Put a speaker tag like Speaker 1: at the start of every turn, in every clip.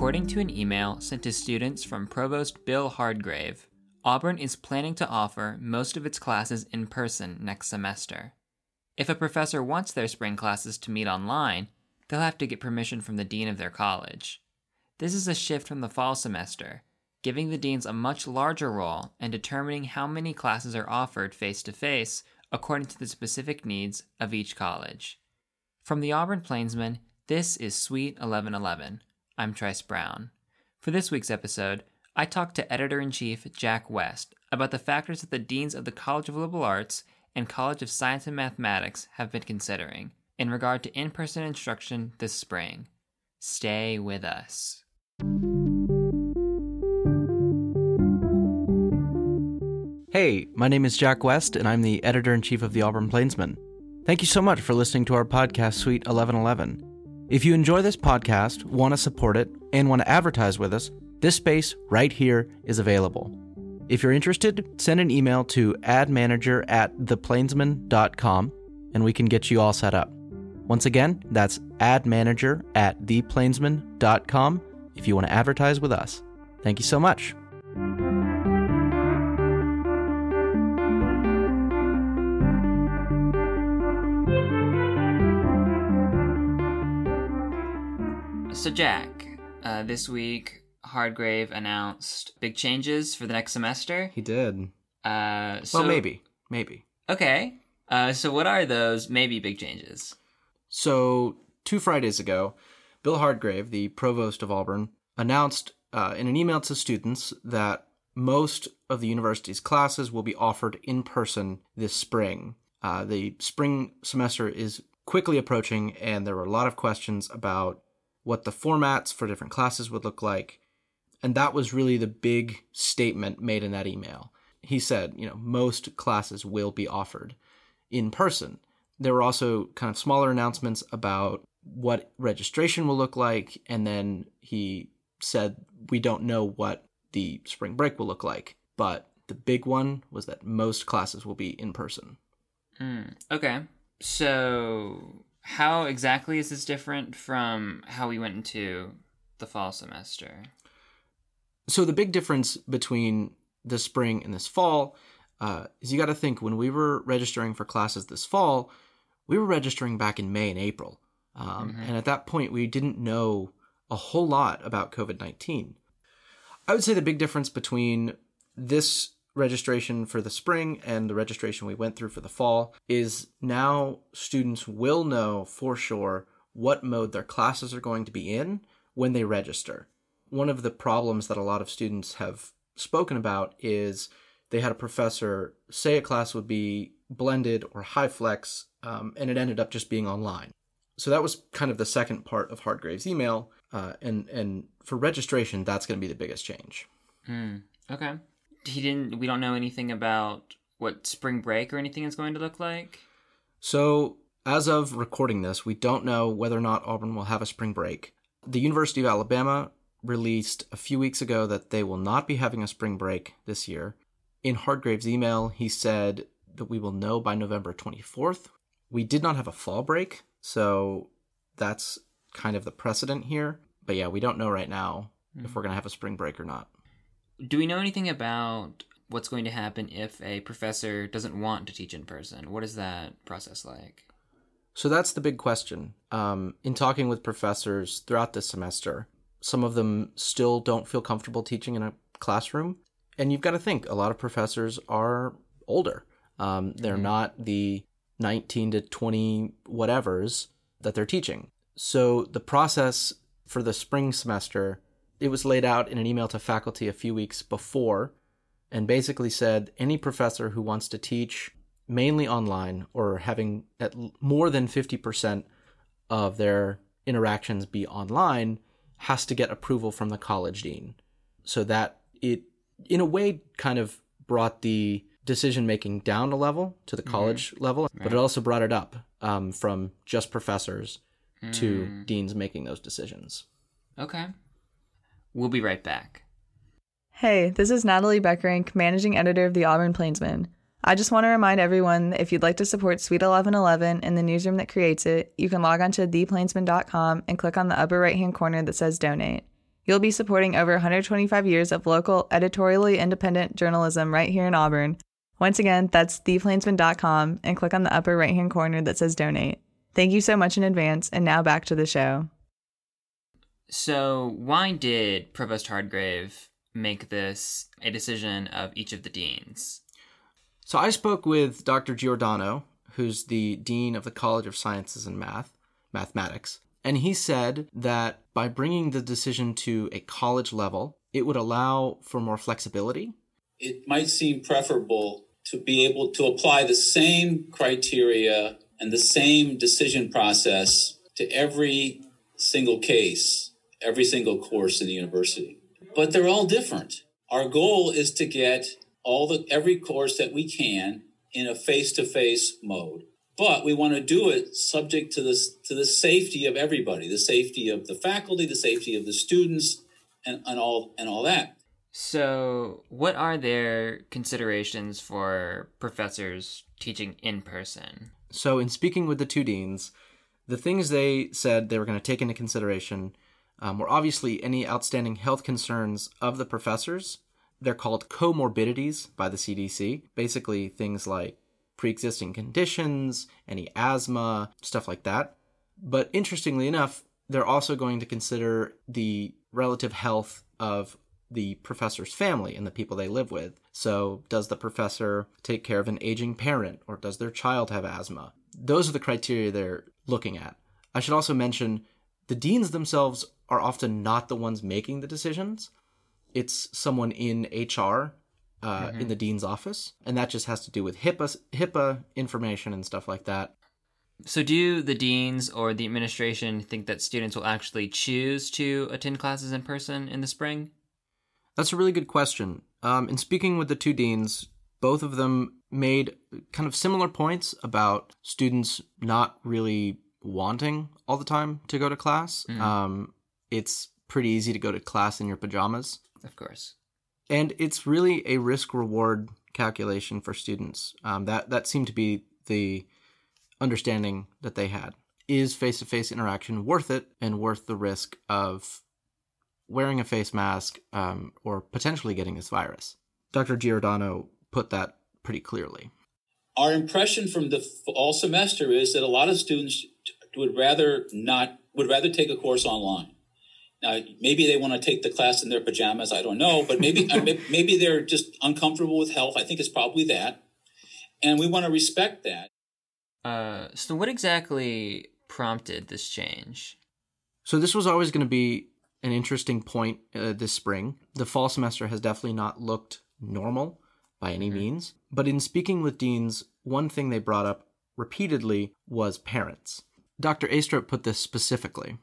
Speaker 1: According to an email sent to students from Provost Bill Hardgrave, Auburn is planning to offer most of its classes in person next semester. If a professor wants their spring classes to meet online, they'll have to get permission from the dean of their college. This is a shift from the fall semester, giving the deans a much larger role in determining how many classes are offered face to face according to the specific needs of each college. From the Auburn Plainsman, this is Suite 1111. I'm Trice Brown. For this week's episode, I talked to editor in chief Jack West about the factors that the deans of the College of Liberal Arts and College of Science and Mathematics have been considering in regard to in person instruction this spring. Stay with us.
Speaker 2: Hey, my name is Jack West, and I'm the editor in chief of the Auburn Plainsman. Thank you so much for listening to our podcast, Suite 1111. If you enjoy this podcast, want to support it, and want to advertise with us, this space right here is available. If you're interested, send an email to admanager at theplainsman.com and we can get you all set up. Once again, that's admanager at theplainsman.com if you want to advertise with us. Thank you so much.
Speaker 1: So, Jack, uh, this week, Hardgrave announced big changes for the next semester.
Speaker 2: He did.
Speaker 1: Uh, so,
Speaker 2: well, maybe. Maybe.
Speaker 1: Okay. Uh, so, what are those maybe big changes?
Speaker 2: So, two Fridays ago, Bill Hardgrave, the provost of Auburn, announced uh, in an email to students that most of the university's classes will be offered in person this spring. Uh, the spring semester is quickly approaching, and there were a lot of questions about what the formats for different classes would look like. And that was really the big statement made in that email. He said, you know, most classes will be offered in person. There were also kind of smaller announcements about what registration will look like. And then he said, we don't know what the spring break will look like. But the big one was that most classes will be in person.
Speaker 1: Mm, okay. So how exactly is this different from how we went into the fall semester?
Speaker 2: So the big difference between this spring and this fall uh, is you got to think when we were registering for classes this fall, we were registering back in May and April, um, mm-hmm. and at that point we didn't know a whole lot about COVID nineteen. I would say the big difference between this registration for the spring and the registration we went through for the fall is now students will know for sure what mode their classes are going to be in when they register. One of the problems that a lot of students have spoken about is they had a professor say a class would be blended or HyFlex, um, and it ended up just being online. So that was kind of the second part of Hardgrave's email, uh, and and for registration, that's going to be the biggest change.
Speaker 1: Mm, okay he didn't. We don't know anything about what spring break or anything is going to look like.
Speaker 2: So, as of recording this, we don't know whether or not Auburn will have a spring break. The University of Alabama released a few weeks ago that they will not be having a spring break this year. In Hardgrave's email, he said that we will know by November 24th. We did not have a fall break, so that's kind of the precedent here. But yeah, we don't know right now mm. if we're going to have a spring break or not.
Speaker 1: Do we know anything about what's going to happen if a professor doesn't want to teach in person? What is that process like?
Speaker 2: So that's the big question. Um, in talking with professors throughout this semester, some of them still don't feel comfortable teaching in a classroom. And you've got to think a lot of professors are older. Um, they're mm-hmm. not the 19 to 20 whatevers that they're teaching. So the process for the spring semester it was laid out in an email to faculty a few weeks before and basically said any professor who wants to teach mainly online or having at more than 50% of their interactions be online has to get approval from the college dean so that it in a way kind of brought the decision making down a level to the mm-hmm. college mm-hmm. level right. but it also brought it up um, from just professors mm. to deans making those decisions
Speaker 1: okay We'll be right back.
Speaker 3: Hey, this is Natalie Beckerink, managing editor of the Auburn Plainsman. I just want to remind everyone that if you'd like to support Suite 1111 and the newsroom that creates it, you can log on to theplainsman.com and click on the upper right hand corner that says donate. You'll be supporting over 125 years of local, editorially independent journalism right here in Auburn. Once again, that's theplainsman.com and click on the upper right hand corner that says donate. Thank you so much in advance, and now back to the show.
Speaker 1: So, why did Provost Hardgrave make this a decision of each of the deans?
Speaker 2: So I spoke with Dr. Giordano, who's the dean of the College of Sciences and Math, mathematics, and he said that by bringing the decision to a college level, it would allow for more flexibility.
Speaker 4: It might seem preferable to be able to apply the same criteria and the same decision process to every single case, every single course in the university. But they're all different. Our goal is to get all the every course that we can in a face-to-face mode. But we want to do it subject to this to the safety of everybody, the safety of the faculty, the safety of the students, and, and all and all that.
Speaker 1: So, what are their considerations for professors teaching in person?
Speaker 2: So, in speaking with the two deans, the things they said they were going to take into consideration um, were obviously any outstanding health concerns of the professors. They're called comorbidities by the CDC, basically things like pre existing conditions, any asthma, stuff like that. But interestingly enough, they're also going to consider the relative health of the professor's family and the people they live with. So, does the professor take care of an aging parent or does their child have asthma? Those are the criteria they're looking at. I should also mention the deans themselves are often not the ones making the decisions. It's someone in HR uh, mm-hmm. in the dean's office, and that just has to do with HIPAA HIPAA information and stuff like that.
Speaker 1: So, do the deans or the administration think that students will actually choose to attend classes in person in the spring?
Speaker 2: That's a really good question. Um, in speaking with the two deans, both of them made kind of similar points about students not really wanting all the time to go to class. Mm-hmm. Um, it's pretty easy to go to class in your pajamas.
Speaker 1: Of course.
Speaker 2: And it's really a risk reward calculation for students. Um, that that seemed to be the understanding that they had. Is face to face interaction worth it and worth the risk of wearing a face mask um, or potentially getting this virus? Dr. Giordano put that pretty clearly.
Speaker 4: Our impression from the fall semester is that a lot of students would rather not would rather take a course online. Now, maybe they want to take the class in their pajamas. I don't know, but maybe maybe they're just uncomfortable with health. I think it's probably that, and we want to respect that.
Speaker 1: Uh, so, what exactly prompted this change?
Speaker 2: So, this was always going to be an interesting point uh, this spring. The fall semester has definitely not looked normal by any mm-hmm. means, but in speaking with deans, one thing they brought up repeatedly was parents. Dr. Aistrup put this specifically.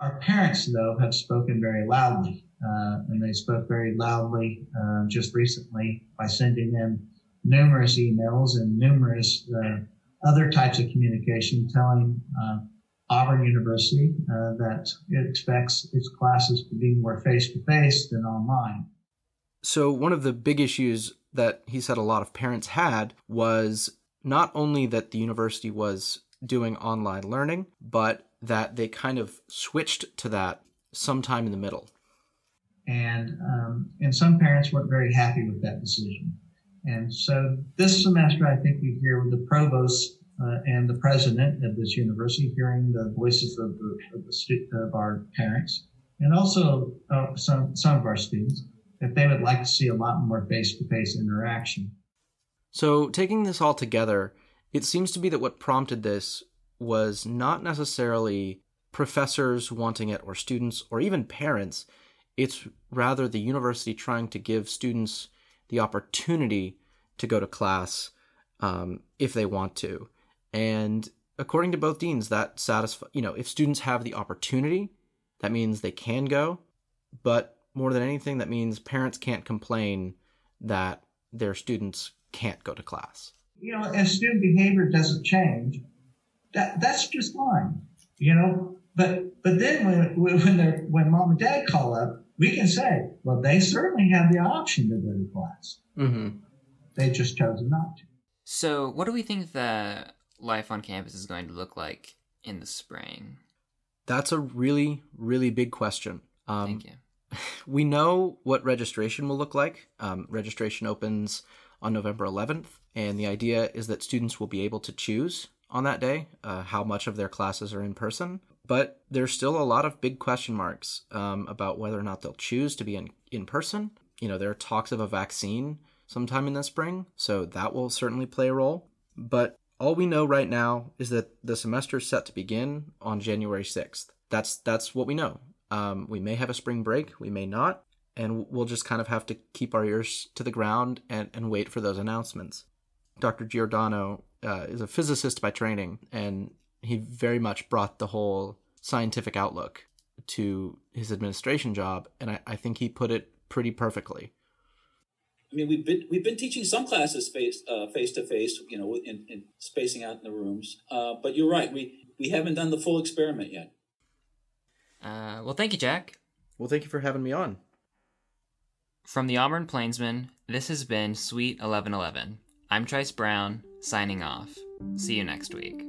Speaker 5: Our parents, though, have spoken very loudly, uh, and they spoke very loudly uh, just recently by sending in numerous emails and numerous uh, other types of communication telling uh, Auburn University uh, that it expects its classes to be more face to face than online.
Speaker 2: So, one of the big issues that he said a lot of parents had was not only that the university was doing online learning, but that they kind of switched to that sometime in the middle.
Speaker 5: And um, and some parents weren't very happy with that decision. And so this semester, I think we hear the provost uh, and the president of this university hearing the voices of the of, the stu- of our parents and also uh, some some of our students that they would like to see a lot more face to face interaction.
Speaker 2: So taking this all together, it seems to be that what prompted this was not necessarily professors wanting it or students or even parents. It's rather the university trying to give students the opportunity to go to class um, if they want to. And according to both deans, that satisfy you know, if students have the opportunity, that means they can go. But more than anything, that means parents can't complain that their students can't go to class.
Speaker 5: You know, as student behavior doesn't change, that that's just fine, you know. But but then when when they when mom and dad call up, we can say, well, they certainly have the option to go to class. Mm-hmm. They just chose not to.
Speaker 1: So, what do we think the life on campus is going to look like in the spring?
Speaker 2: That's a really really big question. Um,
Speaker 1: Thank you.
Speaker 2: we know what registration will look like. Um, registration opens on November 11th, and the idea is that students will be able to choose on that day uh, how much of their classes are in person. But there's still a lot of big question marks um, about whether or not they'll choose to be in, in person. You know, there are talks of a vaccine sometime in the spring, so that will certainly play a role. But all we know right now is that the semester is set to begin on January 6th. That's that's what we know. Um, we may have a spring break, we may not, and we'll just kind of have to keep our ears to the ground and, and wait for those announcements. Dr. Giordano uh, is a physicist by training, and he very much brought the whole scientific outlook to his administration job, and I, I think he put it pretty perfectly.
Speaker 4: I mean, we've been we've been teaching some classes face uh, face to face, you know, in, in spacing out in the rooms. Uh, but you're right, we we haven't done the full experiment yet.
Speaker 1: Uh, well, thank you, Jack.
Speaker 2: Well, thank you for having me on.
Speaker 1: From the Auburn Plainsman, this has been Suite 1111. I'm Trice Brown, signing off. See you next week.